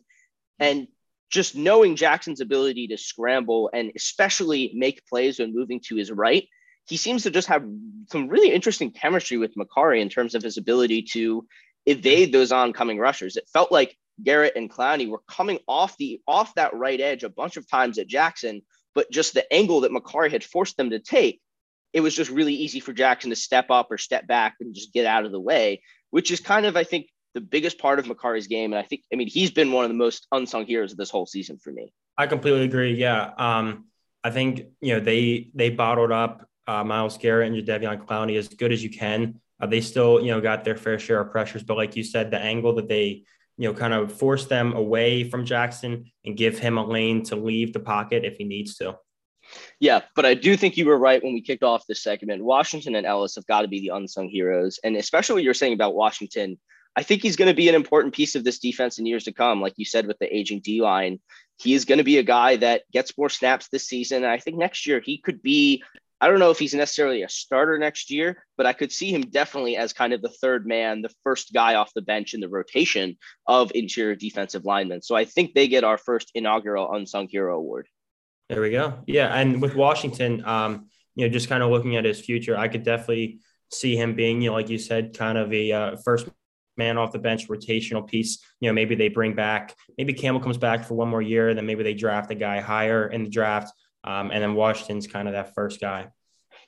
and just knowing Jackson's ability to scramble and especially make plays when moving to his right, he seems to just have some really interesting chemistry with Mekari in terms of his ability to evade those oncoming rushers. It felt like Garrett and Clowney were coming off the off that right edge a bunch of times at Jackson, but just the angle that Mekari had forced them to take, it was just really easy for Jackson to step up or step back and just get out of the way, which is kind of I think the biggest part of Mekari's game. And I think, I mean, he's been one of the most unsung heroes of this whole season for me. I completely agree. Yeah. Um, I think, you know, they, they bottled up uh, Myles Garrett and Jadeveon Clowney as good as you can. Uh, they still, you know, got their fair share of pressures, but like you said, the angle that they, you know, kind of force them away from Jackson and give him a lane to leave the pocket if he needs to. Yeah, but I do think you were right when we kicked off this segment. Washington and Ellis have got to be the unsung heroes. And especially what you're saying about Washington, I think he's going to be an important piece of this defense in years to come. Like you said, with the aging D line, he is going to be a guy that gets more snaps this season. And I think next year he could be, I don't know if he's necessarily a starter next year, but I could see him definitely as kind of the third man, the first guy off the bench in the rotation of interior defensive linemen. So I think they get our first inaugural unsung hero award. There we go. Yeah. And with Washington, um, you know, just kind of looking at his future, I could definitely see him being, you know, like you said, kind of a uh, first man off the bench rotational piece. You know, maybe they bring back, maybe Campbell comes back for one more year, and then maybe they draft a guy higher in the draft. Um, and then Washington's kind of that first guy.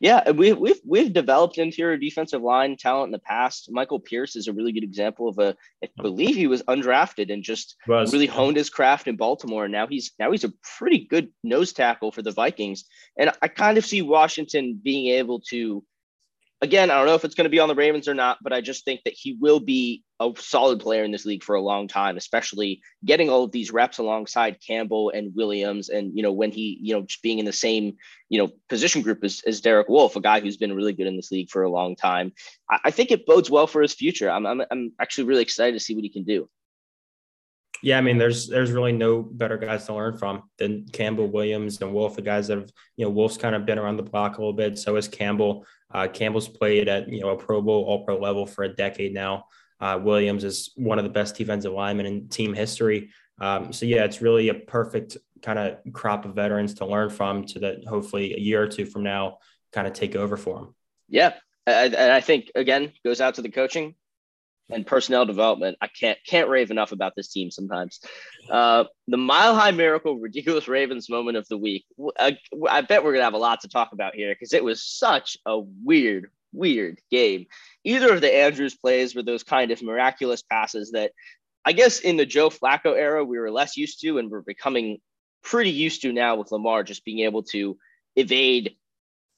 Yeah, we, we've we've developed interior defensive line talent in the past. Michael Pierce is a really good example of a. I believe he was undrafted and just was. really honed his craft in Baltimore. And now he's now he's a pretty good nose tackle for the Vikings. And I kind of see Washington being able to again, I don't know if it's going to be on the Ravens or not, but I just think that he will be a solid player in this league for a long time, especially getting all of these reps alongside Campbell and Williams. And, you know, when he, you know, just being in the same, you know, position group as, as Derek Wolfe, a guy who's been really good in this league for a long time. I, I think it bodes well for his future. I'm, I'm, I'm actually really excited to see what he can do. Yeah, I mean, there's there's really no better guys to learn from than Campbell Williams and Wolfe, the guys that have, you know, Wolfe's kind of been around the block a little bit. So is Campbell. Uh, Campbell's played at you know a Pro Bowl, All Pro level for a decade now. Uh, Williams is one of the best defensive linemen in team history. Um, so yeah, it's really a perfect kind of crop of veterans to learn from. To that, hopefully a year or two from now, kind of take over for them. Yeah, and I think again goes out to the coaching and personnel development. I can't can't rave enough about this team sometimes. Uh, the Mile High Miracle ridiculous Ravens moment of the week. I, I bet we're gonna have a lot to talk about here because it was such a weird, weird game. Either of the Andrews plays were those kind of miraculous passes that I guess in the Joe Flacco era we were less used to, and we're becoming pretty used to now with Lamar just being able to evade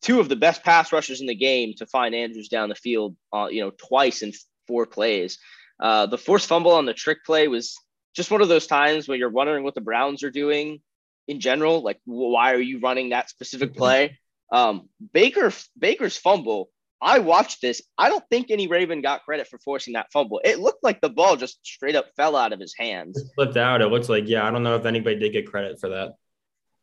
two of the best pass rushers in the game to find Andrews down the field, uh, you know, twice in four plays. Uh, the forced fumble on the trick play was just one of those times where you're wondering what the Browns are doing in general. Like, why are you running that specific [laughs] play? Um, Baker Baker's fumble. I watched this. I don't think any Raven got credit for forcing that fumble. It looked like the ball just straight up fell out of his hands. It slipped out. It looks like, yeah, I don't know if anybody did get credit for that.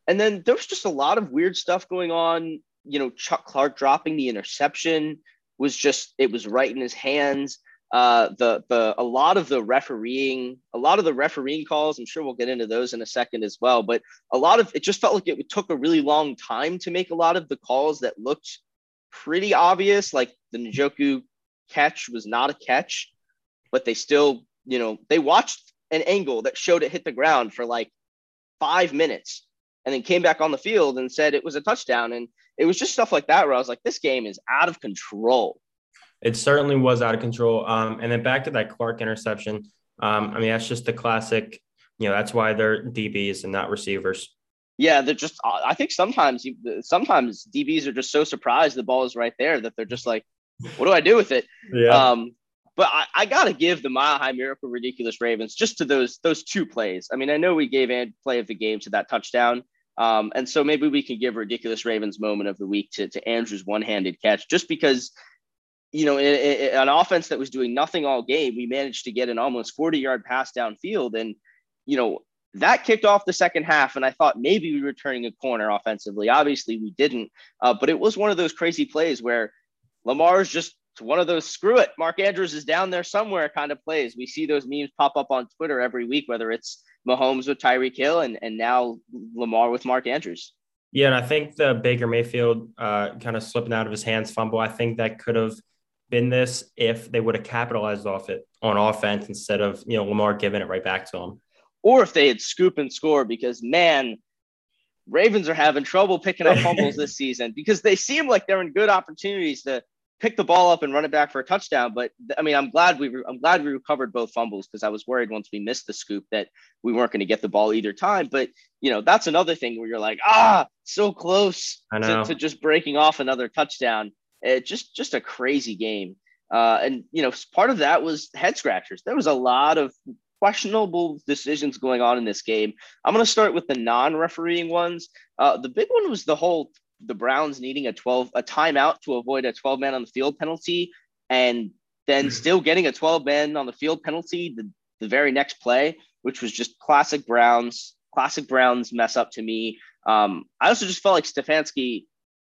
And then there was just a lot of weird stuff going on. You know, Chuck Clark dropping the interception was just, it was right in his hands uh, the the a lot of the refereeing, a lot of the refereeing calls. I'm sure we'll get into those in a second as well. But a lot of it just felt like it took a really long time to make a lot of the calls that looked pretty obvious. Like the Njoku catch was not a catch, but they still, you know, they watched an angle that showed it hit the ground for like five minutes and then came back on the field and said it was a touchdown. And it was just stuff like that where I was like, this game is out of control it certainly was out of control. Um, and then back to that Clark interception. Um, I mean, that's just the classic. You know, that's why they're DBs and not receivers. Yeah, they're just. I think sometimes, sometimes DBs are just so surprised the ball is right there that they're just like, "What do I do with it?" Yeah. Um, but I, I got to give the Mile High Miracle Ridiculous Ravens just to those those two plays. I mean, I know we gave and play of the game to that touchdown, um, and so maybe we can give Ridiculous Ravens moment of the week to to Andrews' one handed catch, just because you know, in, in, an offense that was doing nothing all game, we managed to get an almost 40 yard pass downfield. And, you know, that kicked off the second half. And I thought maybe we were turning a corner offensively. Obviously, we didn't. Uh, but it was one of those crazy plays where Lamar's just one of those screw it. Mark Andrews is down there somewhere kind of plays. We see those memes pop up on Twitter every week, whether it's Mahomes with Tyreek Hill and, and now Lamar with Mark Andrews. Yeah, and I think the Baker Mayfield uh, kind of slipping out of his hands fumble, I think that could have – been this if they would have capitalized off it on offense instead of you know Lamar giving it right back to them. Or if they had scoop and score, because man, Ravens are having trouble picking up fumbles this [laughs] season because they seem like they're in good opportunities to pick the ball up and run it back for a touchdown. But I mean, I'm glad we re- I'm glad we recovered both fumbles because I was worried once we missed the scoop that we weren't going to get the ball either time. But you know, that's another thing where you're like, ah, so close to, to, just breaking off another touchdown. It just just a crazy game. Uh, and you know, part of that was head scratchers. There was a lot of questionable decisions going on in this game. I'm going to start with the non-refereeing ones. Uh, the big one was the whole the Browns needing a 12 a timeout to avoid a 12 man on the field penalty, and then mm-hmm. still getting a 12 man on the field penalty the, the very next play, which was just classic Browns, classic Browns mess up to me. Um, I also just felt like Stefanski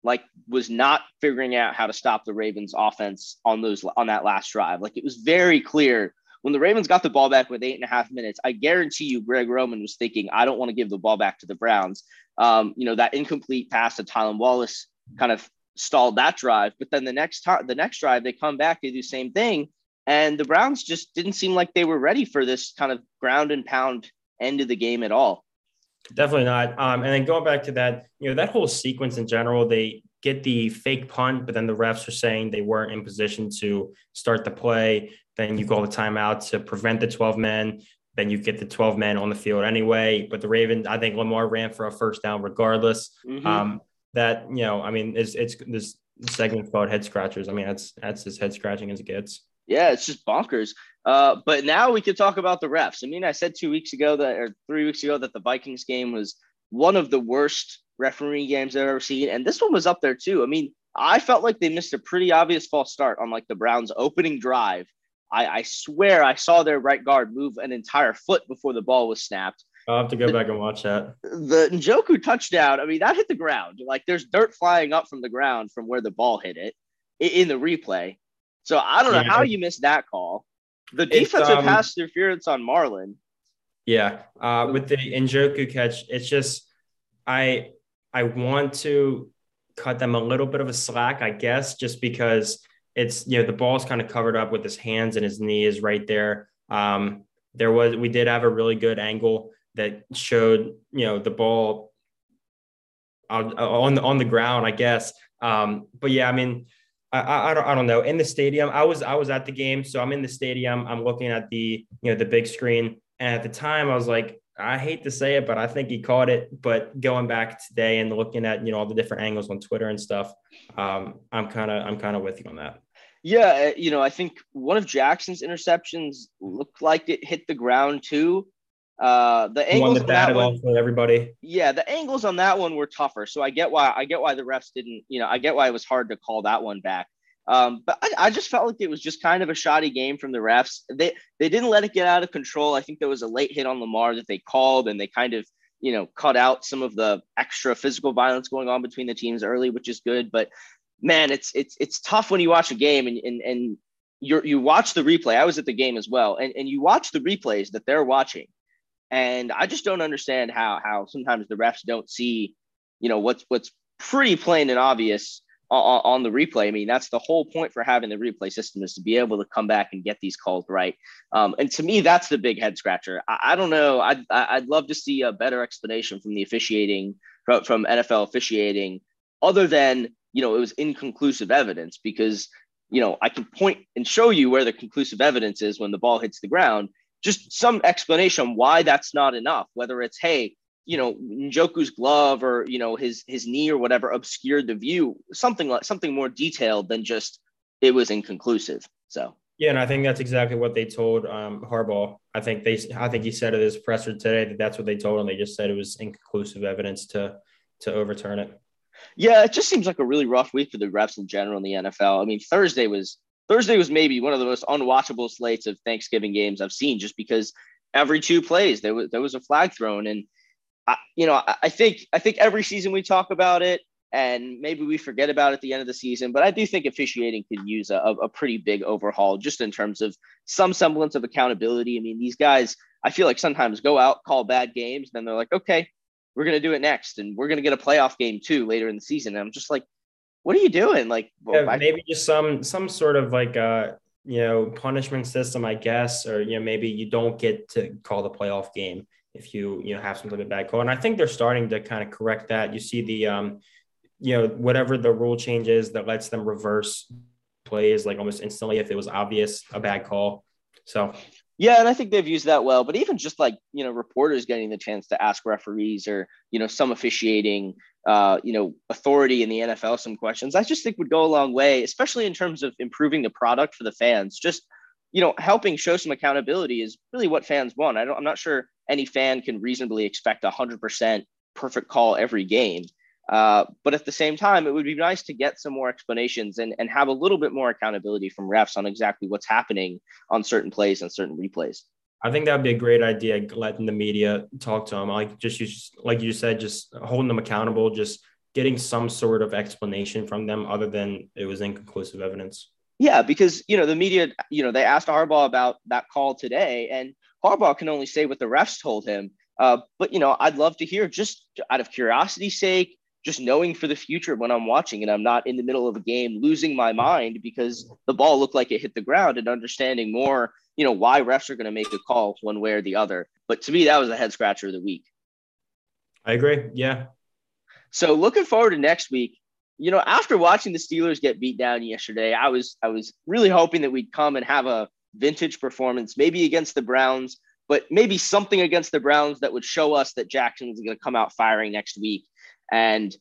like was not figuring out how to stop the Ravens offense on those on that last drive. Like it was very clear when the Ravens got the ball back with eight and a half minutes, I guarantee you Greg Roman was thinking, I don't want to give the ball back to the Browns. Um, you know, that incomplete pass to Tylan Wallace kind of stalled that drive. But then the next time, the next drive, they come back, they do the same thing. And the Browns just didn't seem like they were ready for this kind of ground and pound end of the game at all. Definitely not. Um, and then going back to that, you know, that whole sequence in general, they get the fake punt, but then the refs are saying they weren't in position to start the play. Then you call the timeout to prevent the 12 men. Then you get the 12 men on the field anyway. But the Ravens, I think Lamar ran for a first down regardless. Mm-hmm. Um, that, you know, I mean, it's, it's this segment called head scratchers. I mean, that's, that's as head scratching as it gets. Yeah, it's just bonkers. Uh, but now we could talk about the refs. I mean, I said two weeks ago that, or three weeks ago, that the Vikings game was one of the worst referee games I've ever seen, and this one was up there too. I mean, I felt like they missed a pretty obvious false start on like the Browns' opening drive. I, I swear I saw their right guard move an entire foot before the ball was snapped. I'll have to go the, back and watch that. The Njoku touchdown, I mean, that hit the ground. Like there's dirt flying up from the ground from where the ball hit it in the replay. So I don't know yeah. how you missed that call. The defensive um, pass interference on Marlon. Yeah, uh, with the Njoku catch, it's just I I want to cut them a little bit of a slack, I guess, just because it's you know the ball's kind of covered up with his hands and his knees right there. Um, there was we did have a really good angle that showed you know the ball on on, on the ground, I guess. Um, but yeah, I mean I, I, don't I don't know. In the stadium, I was I was at the game, so I'm in the stadium. I'm looking at the you know the big screen, and at the time I was like, I hate to say it, but I think he caught it. But going back today and looking at you know all the different angles on Twitter and stuff, um, I'm kind of I'm kind of with you on that. Yeah, uh, you know, I think one of Jackson's interceptions looked like it hit the ground too. Uh, the angles on that one, for everybody. Yeah, the angles on that one were tougher. So I get why I get why the refs didn't. You know, I get why it was hard to call that one back. Um, but I, I, just felt like it was just kind of a shoddy game from the refs. They they didn't let it get out of control. I think there was a late hit on Lamar that they called, and they kind of you know cut out some of the extra physical violence going on between the teams early, which is good. But man, it's it's it's tough when you watch a game and and and you you watch the replay. I was at the game as well, and and you watch the replays that they're watching and I just don't understand how how sometimes the refs don't see, you know, what's what's pretty plain and obvious on, on, the replay. I mean, that's the whole point for having the replay system is to be able to come back and get these calls right. Um, and to me, that's the big head scratcher. I, I don't know. I'd, I'd love to see a better explanation from the officiating from, from NFL officiating, other than you know it was inconclusive evidence because you know I can point and show you where the conclusive evidence is when the ball hits the ground just some explanation why that's not enough. Whether it's hey, you know, Njoku's glove or you know his his knee or whatever obscured the view, something like something more detailed than just it was inconclusive. So yeah, and I think that's exactly what they told um, Harbaugh. I think they, I think he said at his presser today that that's what they told him. They just said it was inconclusive evidence to to overturn it. Yeah, it just seems like a really rough week for the refs in general in the NFL. I mean, Thursday was Thursday was maybe one of the most unwatchable slates of Thanksgiving games I've seen, just because every two plays there was there was a flag thrown, and I, you know I, I think I think every season we talk about it, and maybe we forget about it at the end of the season. But I do think officiating could use a, a pretty big overhaul, just in terms of some semblance of accountability. I mean, these guys, I feel like sometimes go out call bad games, then they're like, okay, we're gonna do it next, and we're gonna get a playoff game too later in the season. And I'm just like, what are you doing? Like yeah, maybe just some some sort of like uh you know punishment system, I guess, or you know maybe you don't get to call the playoff game if you you know have some type of bad call. And I think they're starting to kind of correct that. You see the um you know whatever the rule change is that lets them reverse plays like almost instantly if it was obvious a bad call. So yeah, and I think they've used that well. But even just like you know, reporters getting the chance to ask referees or you know some officiating, uh, you know, authority in the NFL some questions, I just think would go a long way, especially in terms of improving the product for the fans. Just you know, helping show some accountability is really what fans want. I don't, I'm not sure any fan can reasonably expect a hundred percent perfect call every game. Uh, but at the same time, it would be nice to get some more explanations and, and have a little bit more accountability from refs on exactly what's happening on certain plays and certain replays. I think that would be a great idea, letting the media talk to them. Like just you, like you said, just holding them accountable, just getting some sort of explanation from them other than it was inconclusive evidence. Yeah, because you know the media, you know, they asked Harbaugh about that call today, and Harbaugh can only say what the refs told him. Uh, but you know, I'd love to hear just out of curiosity's sake, just knowing for the future when I'm watching and I'm not in the middle of a game losing my mind because the ball looked like it hit the ground and understanding more, you know, why refs are going to make a call one way or the other. But to me, that was a head scratcher of the week. I agree. Yeah. So looking forward to next week, you know, after watching the Steelers get beat down yesterday, I was I was really hoping that we'd come and have a vintage performance, maybe against the Browns, but maybe something against the Browns that would show us that Jackson Jackson's going to come out firing next week. And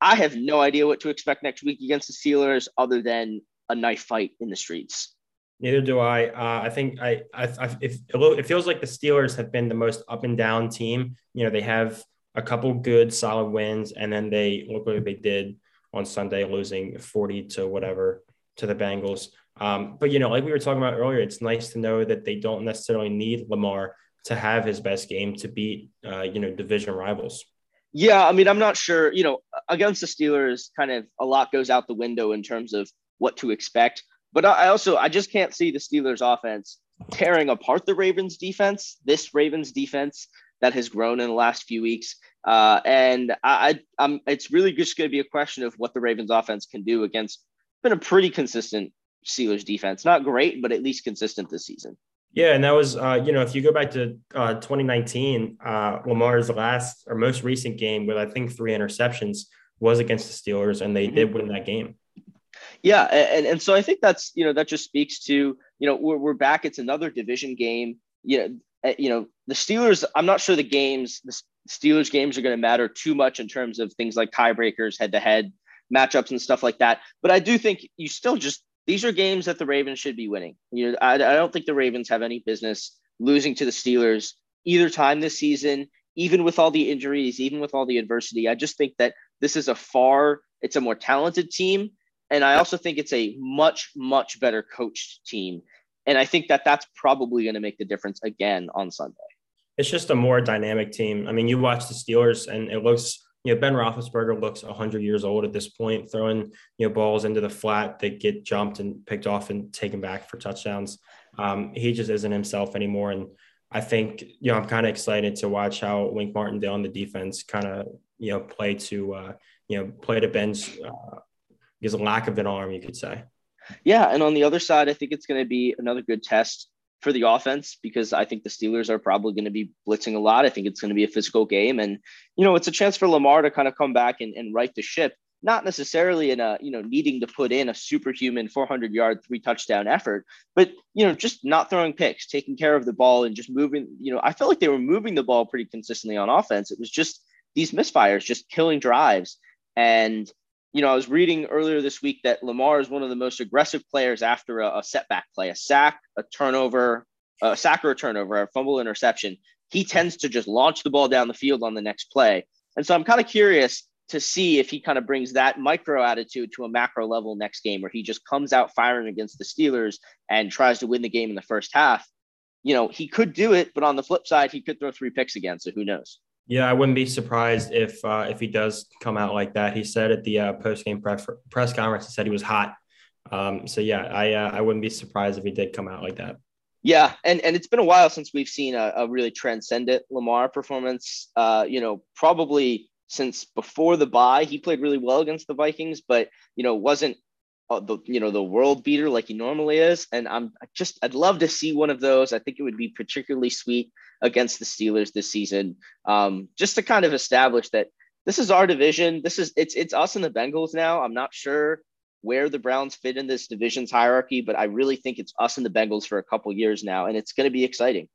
I have no idea what to expect next week against the Steelers, other than a knife fight in the streets. Neither do I. Uh, I think I, I, I if, it feels like the Steelers have been the most up and down team. You know, they have a couple good solid wins, and then they look like they did on Sunday, losing 40 to whatever to the Bengals. Um, but, you know, like we were talking about earlier, it's nice to know that they don't necessarily need Lamar to have his best game to beat, uh, you know, division rivals. Yeah, I mean, I'm not sure, you know, against the Steelers, kind of a lot goes out the window in terms of what to expect. But I also, I just can't see the Steelers offense tearing apart the Ravens defense, this Ravens defense that has grown in the last few weeks. Uh, and I, I, am it's really just going to be a question of what the Ravens offense can do against been a pretty consistent Steelers defense. Not great, but at least consistent this season. Yeah, and that was uh, you know if you go back to uh, 2019, uh, Lamar's last or most recent game with I think three interceptions was against the Steelers, and they mm-hmm. did win that game. Yeah, and and so I think that's you know that just speaks to you know we're we're back. It's another division game. You know, uh, you know the Steelers. I'm not sure the games the Steelers games are going to matter too much in terms of things like tiebreakers, head to head matchups, and stuff like that. But I do think you still just these are games that the Ravens should be winning. You know, I, I don't think the Ravens have any business losing to the Steelers either time this season, even with all the injuries, even with all the adversity. I just think that this is a far, it's a more talented team. And I also think it's a much, much better coached team. And I think that that's probably going to make the difference again on Sunday. It's just a more dynamic team. I mean, you watch the Steelers and it looks you know, Ben Roethlisberger looks 100 years old at this point, throwing you know balls into the flat that get jumped and picked off and taken back for touchdowns. Um, he just isn't himself anymore, and I think you know I'm kind of excited to watch how Wink Martindale on the defense kind of you know play to uh, you know play to Ben's uh, his lack of an arm, you could say. Yeah, and on the other side, I think it's going to be another good test for the offense because I think the Steelers are probably going to be blitzing a lot. I think it's going to be a physical game. And, you know, it's a chance for Lamar to kind of come back and, and right the ship, not necessarily in a, you know, needing to put in a superhuman 400 yard, three touchdown effort, but, you know, just not throwing picks, taking care of the ball and just moving, you know, I felt like they were moving the ball pretty consistently on offense. It was just these misfires, just killing drives. And, you know, I was reading earlier this week that Lamar is one of the most aggressive players after a, a setback play, a sack, a turnover, a sack or a turnover, a fumble interception. He tends to just launch the ball down the field on the next play. And so I'm kind of curious to see if he kind of brings that micro attitude to a macro level next game where he just comes out firing against the Steelers and tries to win the game in the first half. You know, he could do it, but on the flip side, he could throw three picks again. So who knows? Yeah, I wouldn't be surprised if uh, if he does come out like that. He said at the uh, post game press press conference, he said he was hot. Um, so yeah, I uh, I wouldn't be surprised if he did come out like that. Yeah, and and it's been a while since we've seen a, a really transcendent Lamar performance. Uh, you know, probably since before the bye, he played really well against the Vikings, but you know wasn't uh, the you know the world beater like he normally is. And I'm just I'd love to see one of those. I think it would be particularly sweet against the Steelers this season, um, just to kind of establish that this is our division. This is it's it's us and the Bengals now. I'm not sure where the Browns fit in this division's hierarchy, but I really think it's us and the Bengals for a couple years now, and it's going to be exciting.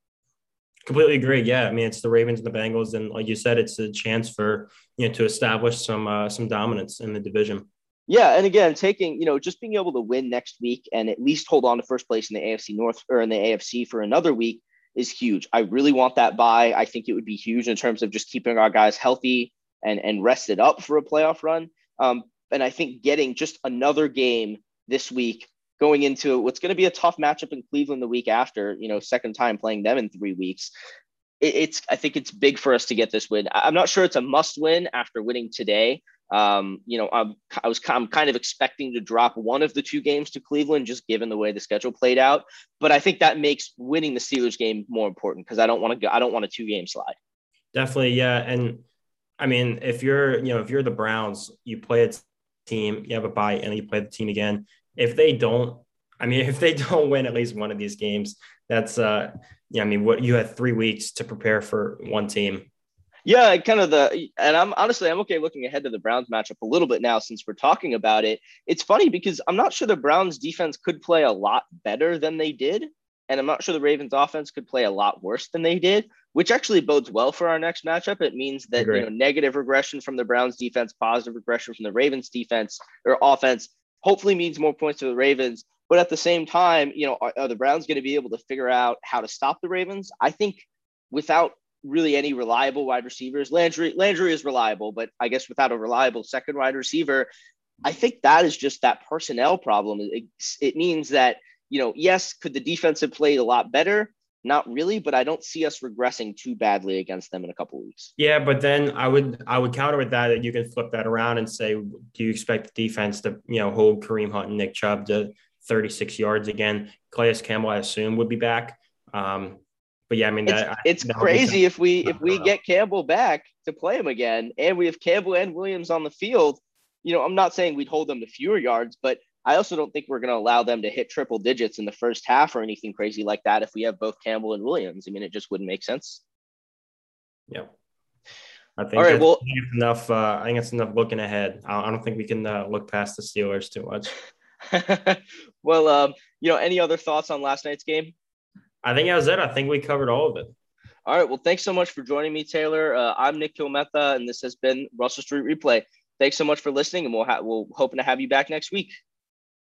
Completely agree. Yeah, I mean it's the Ravens and the Bengals, and like you said, it's a chance for you know to establish some uh, some dominance in the division. Yeah, and again, taking you know just being able to win next week and at least hold on to first place in the AFC North or in the AFC for another week is huge. I really want that bye. I think it would be huge in terms of just keeping our guys healthy and and rested up for a playoff run. Um, and I think getting just another game this week going into what's going to be a tough matchup in Cleveland the week after, you know, second time playing them in three weeks. It, it's I think it's big for us to get this win. I'm not sure it's a must win after winning today. Um, you know, I'm, I was I'm kind of expecting to drop one of the two games to Cleveland, just given the way the schedule played out. But I think that makes winning the Steelers game more important because I don't want to go. I don't want a two game slide. Definitely, yeah. And I mean, if you're you know if you're the Browns, you play a team, you have a bye, and you play the team again if they don't, I mean, [laughs] if they don't win at least one of these games, that's uh, yeah. I mean, what you had three weeks to prepare for one team. Yeah, kind of the, and I'm honestly I'm okay looking ahead to the Browns matchup a little bit now since we're talking about it. It's funny because I'm not sure the Browns defense could play a lot better than they did, and I'm not sure the Ravens offense could play a lot worse than they did, which actually bodes well for our next matchup. It means that you know negative regression from the Browns defense, positive regression from the Ravens defense or offense hopefully means more points to the Ravens. But at the same time, you know, are, are the Browns going to be able to figure out how to stop the Ravens? I think without really any reliable wide receivers, Landry Landry is reliable, but I guess without a reliable second wide receiver, I think that is just that personnel problem. It, it means that you know, yes, could the defense have played a lot better? Not really, but I don't see us regressing too badly against them in a couple weeks. Yeah, but then I would I would counter with that that you can flip that around and say, do you expect the defense to you know hold Kareem Hunt and Nick Chubb to 36 yards again? Calais Campbell, I assume, would be back. Um, but yeah, I mean, that, it's, it's crazy if we if we get Campbell back to play him again, and we have Campbell and Williams on the field. You know, I'm not saying we'd hold them to fewer yards, but I also don't think we're going to allow them to hit triple digits in the first half or anything crazy like that if we have both Campbell and Williams. I mean, it just wouldn't make sense. Yeah. I think, All right, well, enough. Uh, I think it's enough looking ahead. I don't think we can uh, look past the Steelers too much. [laughs] well, um, you know, any other thoughts on last night's game? I think that was it. I think we covered all of it. All right. Well, thanks so much for joining me, Taylor. Uh, I'm Nikhil Mehta, and this has been Russell Street Replay. Thanks so much for listening, and we'll ha- we'll hoping to have you back next week.